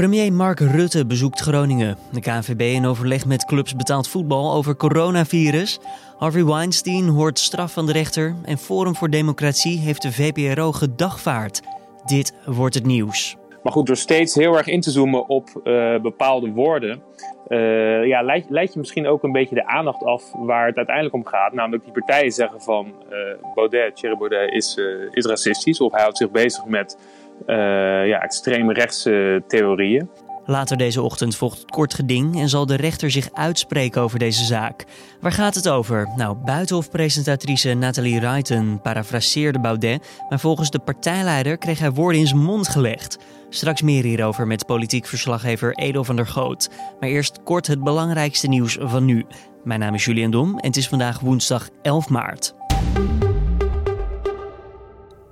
Premier Mark Rutte bezoekt Groningen. De KNVB in overleg met clubs betaald voetbal over coronavirus. Harvey Weinstein hoort straf van de rechter. En Forum voor Democratie heeft de VPRO gedagvaard. Dit wordt het nieuws. Maar goed, door steeds heel erg in te zoomen op uh, bepaalde woorden, uh, ja, leid, je misschien ook een beetje de aandacht af waar het uiteindelijk om gaat. Namelijk die partijen zeggen van uh, Baudet, Thierry Baudet is, is racistisch of hij houdt zich bezig met ja, extreemrechtse theorieën. Later deze ochtend volgt het kort geding en zal de rechter zich uitspreken over deze zaak. Waar gaat het over? Nou, buitenhofpresentatrice Nathalie Reiten parafraseerde Baudet, maar volgens de partijleider kreeg hij woorden in zijn mond gelegd. Straks meer hierover met politiek verslaggever Edo van der Goot. Maar eerst kort het belangrijkste nieuws van nu. Mijn naam is Julian Dom en het is vandaag woensdag 11 maart.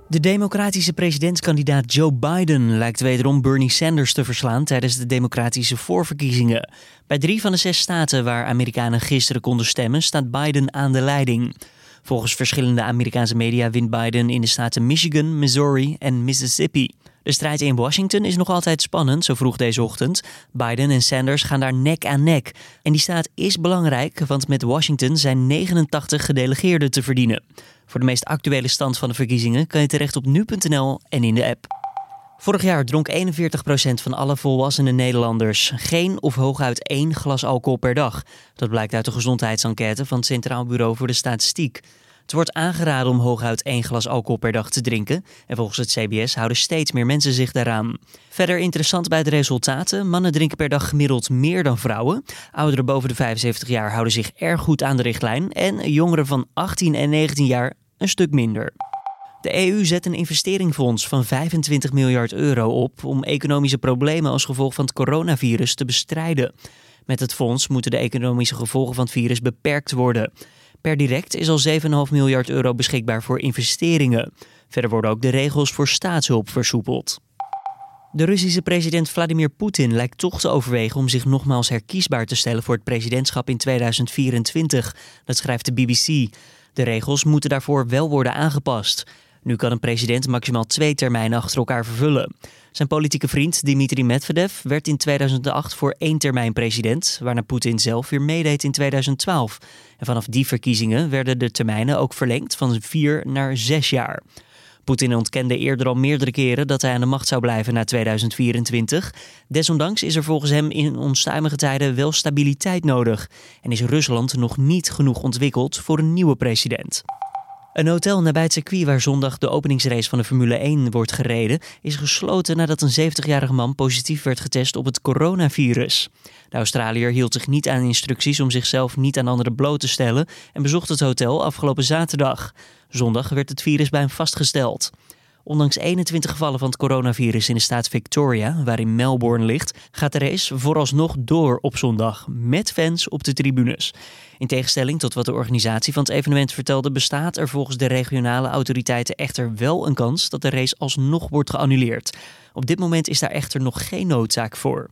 De democratische presidentskandidaat Joe Biden lijkt wederom Bernie Sanders te verslaan tijdens de democratische voorverkiezingen. Bij drie van de zes staten waar Amerikanen gisteren konden stemmen staat Biden aan de leiding. Volgens verschillende Amerikaanse media wint Biden in de staten Michigan, Missouri en Mississippi. De strijd in Washington is nog altijd spannend, zo vroeg deze ochtend. Biden en Sanders gaan daar nek aan nek. En die staat is belangrijk, want met Washington zijn 89 gedelegeerden te verdienen. Voor de meest actuele stand van de verkiezingen kan je terecht op nu.nl en in de app. Vorig jaar dronk 41% van alle volwassene Nederlanders geen of hooguit één glas alcohol per dag. Dat blijkt uit de gezondheidsenquête van het Centraal Bureau voor de Statistiek. Het wordt aangeraden om hooguit één glas alcohol per dag te drinken. En volgens het CBS houden steeds meer mensen zich daaraan. Verder interessant bij de resultaten. Mannen drinken per dag gemiddeld meer dan vrouwen. Ouderen boven de 75 jaar houden zich erg goed aan de richtlijn. En jongeren van 18 en 19 jaar een stuk minder. De EU zet een investeringsfonds van 25 miljard euro op om economische problemen als gevolg van het coronavirus te bestrijden. Met het fonds moeten de economische gevolgen van het virus beperkt worden. Per direct is al 7,5 miljard euro beschikbaar voor investeringen. Verder worden ook de regels voor staatshulp versoepeld. De Russische president Vladimir Poetin lijkt toch te overwegen om zich nogmaals herkiesbaar te stellen voor het presidentschap in 2024. Dat schrijft de BBC. De regels moeten daarvoor wel worden aangepast. Nu kan een president maximaal twee termijnen achter elkaar vervullen. Zijn politieke vriend Dmitri Medvedev werd in 2008 voor één termijn president, waarna Poetin zelf weer meedeed in 2012. En vanaf die verkiezingen werden de termijnen ook verlengd van vier naar zes jaar. Poetin ontkende eerder al meerdere keren dat hij aan de macht zou blijven na 2024. Desondanks is er volgens hem in onstuimige tijden wel stabiliteit nodig en is Rusland nog niet genoeg ontwikkeld voor een nieuwe president. Een hotel nabij het circuit waar zondag de openingsrace van de Formule 1 wordt gereden, is gesloten nadat een 70-jarige man positief werd getest op het coronavirus. De Australiër hield zich niet aan instructies om zichzelf niet aan anderen bloot te stellen en bezocht het hotel afgelopen zaterdag. Zondag werd het virus bij hem vastgesteld. Ondanks 21 gevallen van het coronavirus in de staat Victoria, waarin Melbourne ligt, gaat de race vooralsnog door op zondag met fans op de tribunes. In tegenstelling tot wat de organisatie van het evenement vertelde, bestaat er volgens de regionale autoriteiten echter wel een kans dat de race alsnog wordt geannuleerd. Op dit moment is daar echter nog geen noodzaak voor.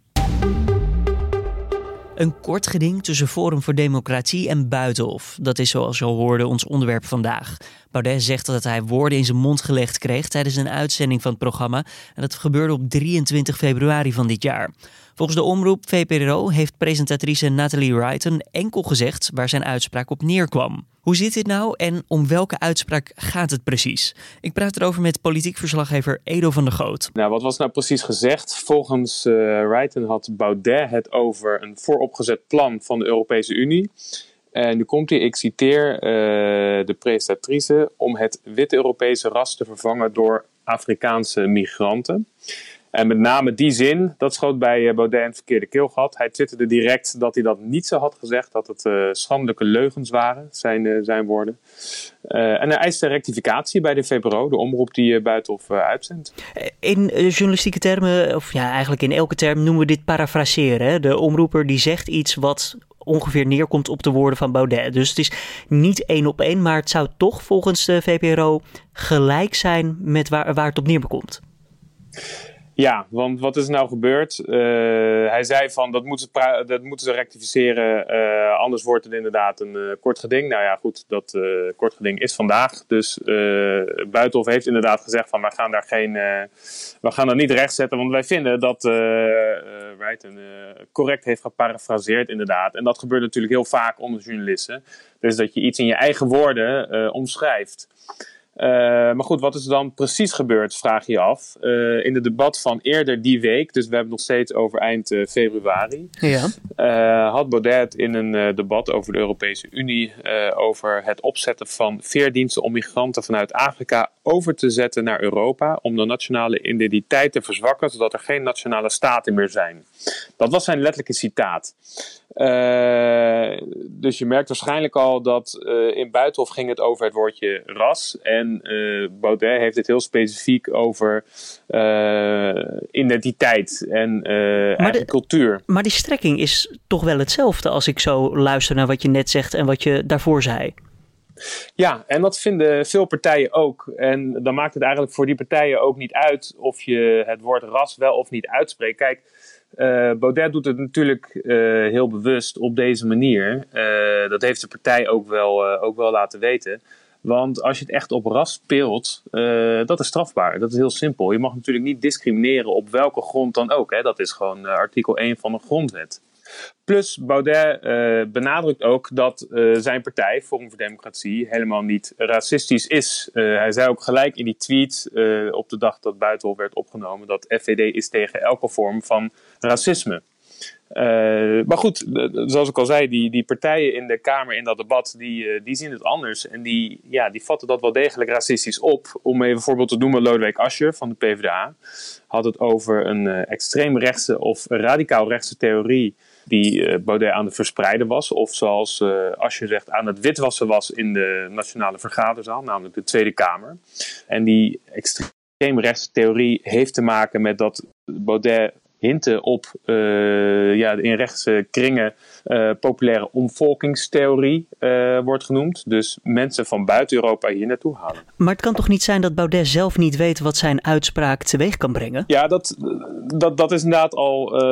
Een kort geding tussen Forum voor Democratie en Buitenhof. Dat is zoals je al hoorde ons onderwerp vandaag. Baudet zegt dat hij woorden in zijn mond gelegd kreeg tijdens een uitzending van het programma. En dat gebeurde op 23 februari van dit jaar. Volgens de omroep VPRO heeft presentatrice Nathalie Wrighton enkel gezegd waar zijn uitspraak op neerkwam. Hoe zit dit nou en om welke uitspraak gaat het precies? Ik praat erover met politiek verslaggever Edo van der Goot. Nou, wat was nou precies gezegd? Volgens uh, Wrighton had Baudet het over een vooropgezet plan van de Europese Unie. En nu komt hij, ik citeer uh, de presentatrice, om het witte Europese ras te vervangen door Afrikaanse migranten. En met name die zin, dat schoot bij eh, Baudet een verkeerde keelgat. Hij twitterde direct dat hij dat niet zo had gezegd, dat het uh, schandelijke leugens waren, zijn, zijn woorden. Uh, en hij eiste rectificatie bij de VPRO, de omroep die uh, Buitenhof uitzendt. In journalistieke termen, of ja, eigenlijk in elke term noemen we dit parafraseren. De omroeper die zegt iets wat ongeveer neerkomt op de woorden van Baudet. Dus het is niet één op één, maar het zou toch volgens de VPRO gelijk zijn met waar, waar het op neerkomt. Ja, want wat is nou gebeurd? Uh, hij zei van dat moeten ze, dat moeten ze rectificeren, uh, anders wordt het inderdaad een uh, kort geding. Nou ja, goed, dat kort geding is vandaag. Dus Buitenhof heeft inderdaad gezegd van we gaan daar geen, we gaan dat niet rechtzetten, want wij vinden dat Wright correct heeft geparafraseerd inderdaad. En dat gebeurt natuurlijk heel vaak onder journalisten. Dus dat je iets in je eigen woorden omschrijft. Uh, maar goed, wat is er dan precies gebeurd, vraag je af. Uh, in het debat van eerder die week, dus we hebben nog steeds over eind uh, februari, ja. had Baudet in een debat over de Europese Unie over het opzetten van veerdiensten om migranten vanuit Afrika over te zetten naar Europa om de nationale identiteit te verzwakken, zodat er geen nationale staten meer zijn. Dat was zijn letterlijke citaat. Uh, dus je merkt waarschijnlijk al dat uh, in Buitenhof ging het over het woordje ras. En uh, Baudet heeft het heel specifiek over identiteit en eigen cultuur. Maar die strekking is toch wel hetzelfde als ik zo luister naar wat je net zegt en wat je daarvoor zei. Ja, en dat vinden veel partijen ook. En dan maakt het eigenlijk voor die partijen ook niet uit of je het woord ras wel of niet uitspreekt. Kijk, uh, Baudet doet het natuurlijk uh, heel bewust op deze manier. Uh, dat heeft de partij ook wel, ook wel laten weten. Want als je het echt op ras speelt, dat is strafbaar. Dat is heel simpel. Je mag natuurlijk niet discrimineren op welke grond dan ook. Hè. Dat is gewoon artikel 1 van de grondwet. Plus Baudet uh, benadrukt ook dat uh, zijn partij, Forum voor Democratie, helemaal niet racistisch is. Uh, hij zei ook gelijk in die tweet op de dag dat Buitenhof werd opgenomen dat FVD is tegen elke vorm van racisme. maar goed, zoals ik al zei, die, die partijen in de Kamer in dat debat, die, die zien het anders. En die, ja, die vatten dat wel degelijk racistisch op. Om even voorbeeld te noemen, Lodewijk Asscher van de PvdA had het over een extreemrechtse of radicaal rechtse theorie die uh, Baudet aan het verspreiden was. Of zoals uh, als je zegt aan het witwassen was in de Nationale Vergaderzaal, namelijk de Tweede Kamer. En die extreemrechtse theorie heeft te maken met dat Baudet hinten op uh, ja, in rechtse kringen uh, populaire omvolkingstheorie uh, wordt genoemd. Dus mensen van buiten Europa hier naartoe halen. Maar het kan toch niet zijn dat Baudet zelf niet weet wat zijn uitspraak teweeg kan brengen? Ja, dat, dat, dat is inderdaad al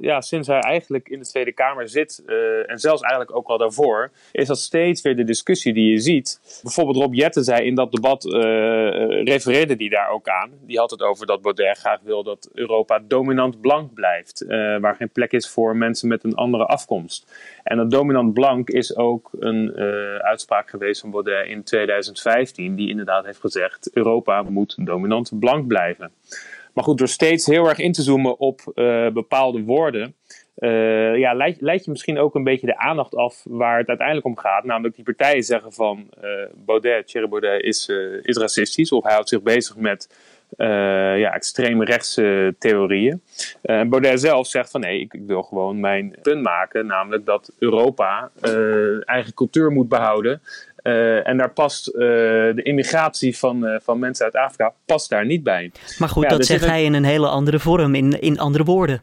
ja, sinds hij eigenlijk in de Tweede Kamer zit en zelfs eigenlijk ook al daarvoor, is dat steeds weer de discussie die je ziet. Bijvoorbeeld Rob Jetten zei in dat debat, refereerde die daar ook aan. Die had het over dat Baudet graag wil dat Europa dominant blijft. waar geen plek is voor mensen met een andere afkomst. En dat dominant blank is ook een uh, uitspraak geweest van Baudet in 2015, die inderdaad heeft gezegd: Europa moet dominant blank blijven. Maar goed, door steeds heel erg in te zoomen op uh, bepaalde woorden, ja, leid, je misschien ook een beetje de aandacht af waar het uiteindelijk om gaat. Namelijk die partijen zeggen van Baudet, Thierry Baudet is, is racistisch of hij houdt zich bezig met ja, extreemrechtse theorieën. Uh, Baudet zelf zegt van nee, ik, ik, wil gewoon mijn punt maken, namelijk dat Europa uh, eigen cultuur moet behouden. en daar past de immigratie van, van mensen uit Afrika past daar niet bij. Maar goed, dat zegt hij in een hele andere vorm, in, in andere woorden.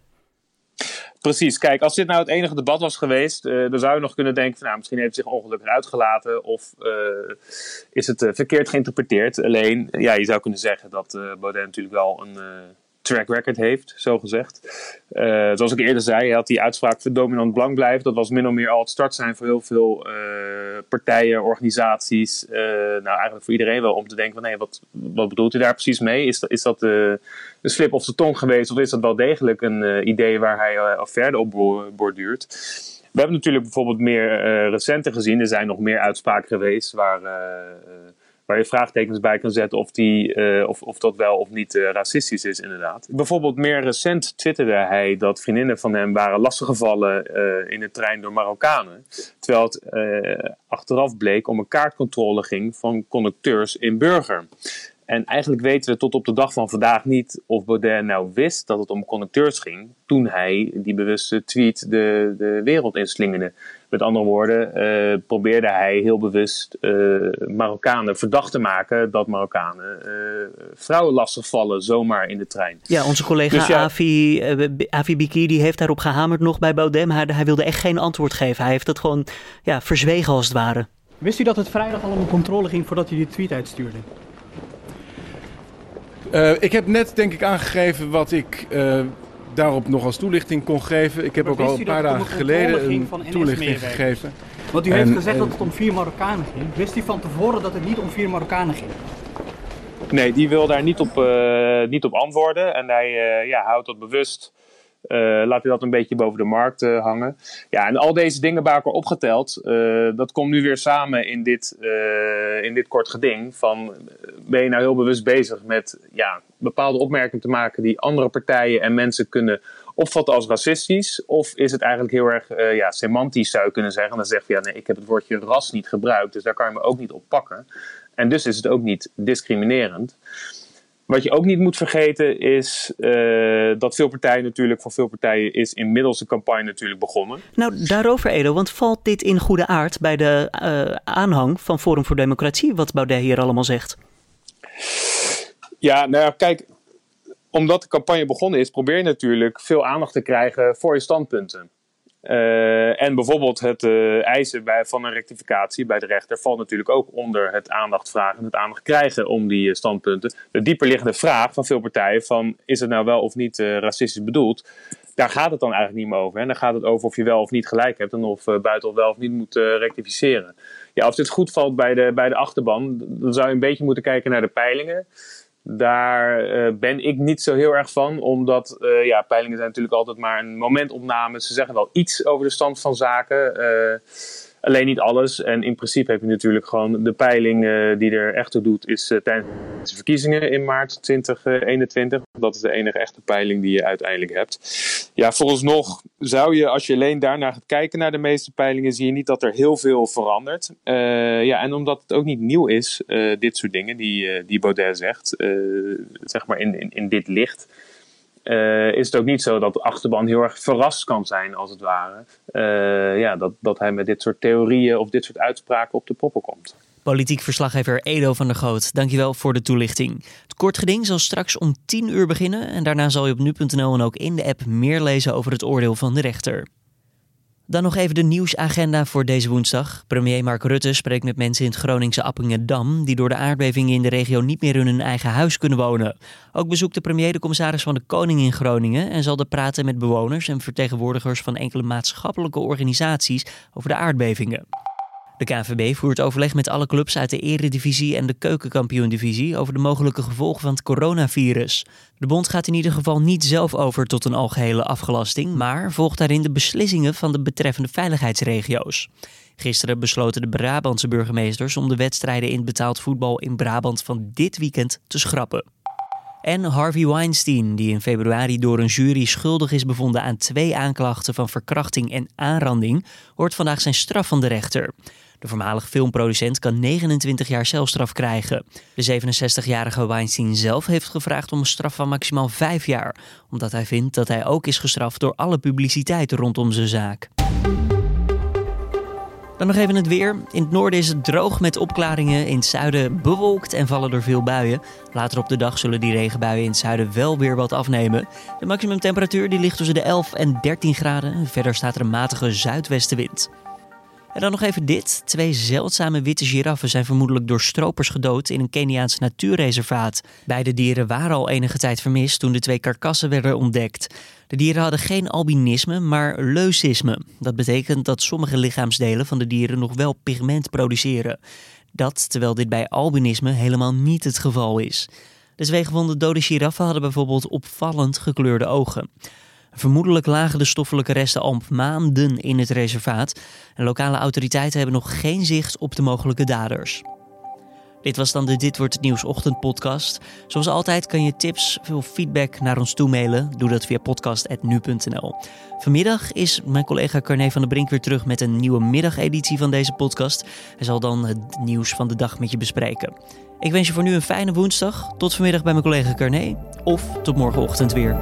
Precies, kijk, als dit nou het enige debat was geweest, uh, dan zou je nog kunnen denken: van, nou, misschien heeft hij zich ongelukkig uitgelaten of uh, is het uh, verkeerd geïnterpreteerd. Alleen, ja, je zou kunnen zeggen dat Baudet natuurlijk wel een track record heeft, zo gezegd. Uh, zoals ik eerder zei, had die uitspraak voor dominant blank blijven. Dat was min of meer al het start zijn voor heel veel uh, partijen, organisaties. Uh, nou, eigenlijk voor iedereen wel om te denken van, hé, wat, wat bedoelt u daar precies mee? Is dat, is dat de slip of de tong geweest? Of is dat wel degelijk een idee waar hij al verder op borduurt? We hebben natuurlijk bijvoorbeeld meer recenter gezien. Er zijn nog meer uitspraken geweest waar waar je vraagtekens bij kan zetten of, die, uh, of, of dat wel of niet uh, racistisch is, inderdaad. Bijvoorbeeld meer recent twitterde hij dat vriendinnen van hem waren lastiggevallen uh, in de trein door Marokkanen. Terwijl het achteraf bleek om een kaartcontrole ging van conducteurs in Burger. En eigenlijk weten we tot op de dag van vandaag niet of Baudet nou wist dat het om conducteurs ging toen hij die bewuste tweet de, de wereld inslingerde. Met andere woorden, uh, probeerde hij heel bewust uh, Marokkanen verdacht te maken dat Marokkanen uh, vrouwen lastigvallen zomaar in de trein. Ja, onze collega dus Avi, Avi Biki die heeft daarop gehamerd nog bij Baudet, maar hij wilde echt geen antwoord geven. Hij heeft het gewoon ja, verzwegen als het ware. Wist u dat het vrijdag al om een controle ging voordat u die tweet uitstuurde? Uh, ik heb net denk ik aangegeven wat ik uh, daarop nog als toelichting kon geven. Ik heb ook al een paar dagen geleden een toelichting gegeven. Want u heeft gezegd dat het om vier Marokkanen ging. Wist u van tevoren dat het niet om vier Marokkanen ging? Nee, die wil daar niet op, uh, niet op antwoorden. En hij ja, houdt dat bewust uh, laat je dat een beetje boven de markt uh, hangen. Ja, en al deze dingen bij elkaar opgeteld, uh, dat komt nu weer samen in dit, in dit kort geding. Van, ben je nou heel bewust bezig met ja, bepaalde opmerkingen te maken die andere partijen en mensen kunnen opvatten als racistisch? Of is het eigenlijk heel erg ja, semantisch zou je kunnen zeggen? En dan zeg je, ja nee, ik heb het woordje ras niet gebruikt, dus daar kan je me ook niet op pakken. En dus is het ook niet discriminerend. Wat je ook niet moet vergeten is uh, dat veel partijen natuurlijk, voor veel partijen is inmiddels de campagne natuurlijk begonnen. Nou, daarover Edo, want valt dit in goede aard bij de uh, aanhang van Forum voor Democratie, wat Baudet hier allemaal zegt? Ja, nou ja, kijk, omdat de campagne begonnen is, probeer je natuurlijk veel aandacht te krijgen voor je standpunten. Uh, en bijvoorbeeld het uh, eisen bij, van een rectificatie bij de rechter valt natuurlijk ook onder het aandacht vragen, het aandacht krijgen om die uh, standpunten. De dieperliggende vraag van veel partijen van is het nou wel of niet racistisch bedoeld, daar gaat het dan eigenlijk niet meer over. En dan gaat het over of je wel of niet gelijk hebt en of buiten wel of niet moet rectificeren. Ja, als dit goed valt bij de, bij de achterban, dan zou je een beetje moeten kijken naar de peilingen. Daar uh, ben ik niet zo heel erg van, omdat uh, ja, peilingen zijn natuurlijk altijd maar een momentopname. Ze zeggen wel iets over de stand van zaken. Alleen niet alles. En in principe heb je natuurlijk gewoon de peiling uh, die er echt toe doet, is uh, tijdens de verkiezingen in maart 2021. Dat is de enige echte peiling die je uiteindelijk hebt. Ja, vooralsnog zou je, als je alleen daarnaar gaat kijken naar de meeste peilingen, zie je niet dat er heel veel verandert. Uh, ja, en omdat het ook niet nieuw is, dit soort dingen die, die Baudet zegt, zeg maar in, in, in dit licht. Uh, is het ook niet zo dat de achterban heel erg verrast kan zijn, als het ware. Uh, ja, dat, dat hij met dit soort theorieën of dit soort uitspraken op de poppen komt. Politiek verslaggever Edo van der Goot, dankjewel voor de toelichting. Het kort geding zal straks om 10 uur beginnen en daarna zal je op nu.nl en ook in de app meer lezen over het oordeel van de rechter. Dan nog even de nieuwsagenda voor deze woensdag. Premier Mark Rutte spreekt met mensen in het Groningse Appingedam... die door de aardbevingen in de regio niet meer in hun eigen huis kunnen wonen. Ook bezoekt de premier de commissaris van de Koning in Groningen... en zal er praten met bewoners en vertegenwoordigers van enkele maatschappelijke organisaties over de aardbevingen. De KNVB voert overleg met alle clubs uit de Eredivisie en de Keukenkampioen-divisie over de mogelijke gevolgen van het coronavirus. De bond gaat in ieder geval niet zelf over tot een algehele afgelasting, maar volgt daarin de beslissingen van de betreffende veiligheidsregio's. Gisteren besloten de Brabantse burgemeesters om de wedstrijden in betaald voetbal in Brabant van dit weekend te schrappen. En Harvey Weinstein, die in februari door een jury schuldig is bevonden aan twee aanklachten van verkrachting en aanranding, hoort vandaag zijn straf van de rechter. De voormalig filmproducent kan 29 jaar celstraf krijgen. De 67-jarige Weinstein zelf heeft gevraagd om een straf van maximaal 5 jaar, omdat hij vindt dat hij ook is gestraft door alle publiciteit rondom zijn zaak. Dan nog even het weer. In het noorden is het droog met opklaringen. In het zuiden bewolkt en vallen er veel buien. Later op de dag zullen die regenbuien in het zuiden wel weer wat afnemen. De maximumtemperatuur ligt tussen de 11 en 13 graden. Verder staat er een matige zuidwestenwind. En dan nog even dit. Twee zeldzame witte giraffen zijn vermoedelijk door stropers gedood in een Keniaans natuurreservaat. Beide dieren waren al enige tijd vermist toen de twee karkassen werden ontdekt. De dieren hadden geen albinisme, maar leucisme. Dat betekent dat sommige lichaamsdelen van de dieren nog wel pigment produceren. Dat terwijl dit bij albinisme helemaal niet het geval is. De twee gevonden dode giraffen hadden bijvoorbeeld opvallend gekleurde ogen. Vermoedelijk lagen de stoffelijke resten al maanden in het reservaat en lokale autoriteiten hebben nog geen zicht op de mogelijke daders. Dit was dan de Dit Wordt Het Nieuws ochtendpodcast. Zoals altijd kan je tips, veel feedback naar ons toemailen. Doe dat via podcast.nu.nl. Vanmiddag is mijn collega Carne van der Brink weer terug met een nieuwe middageditie van deze podcast. Hij zal dan het nieuws van de dag met je bespreken. Ik wens je voor nu een fijne woensdag. Tot vanmiddag bij mijn collega Carne. Of tot morgenochtend weer.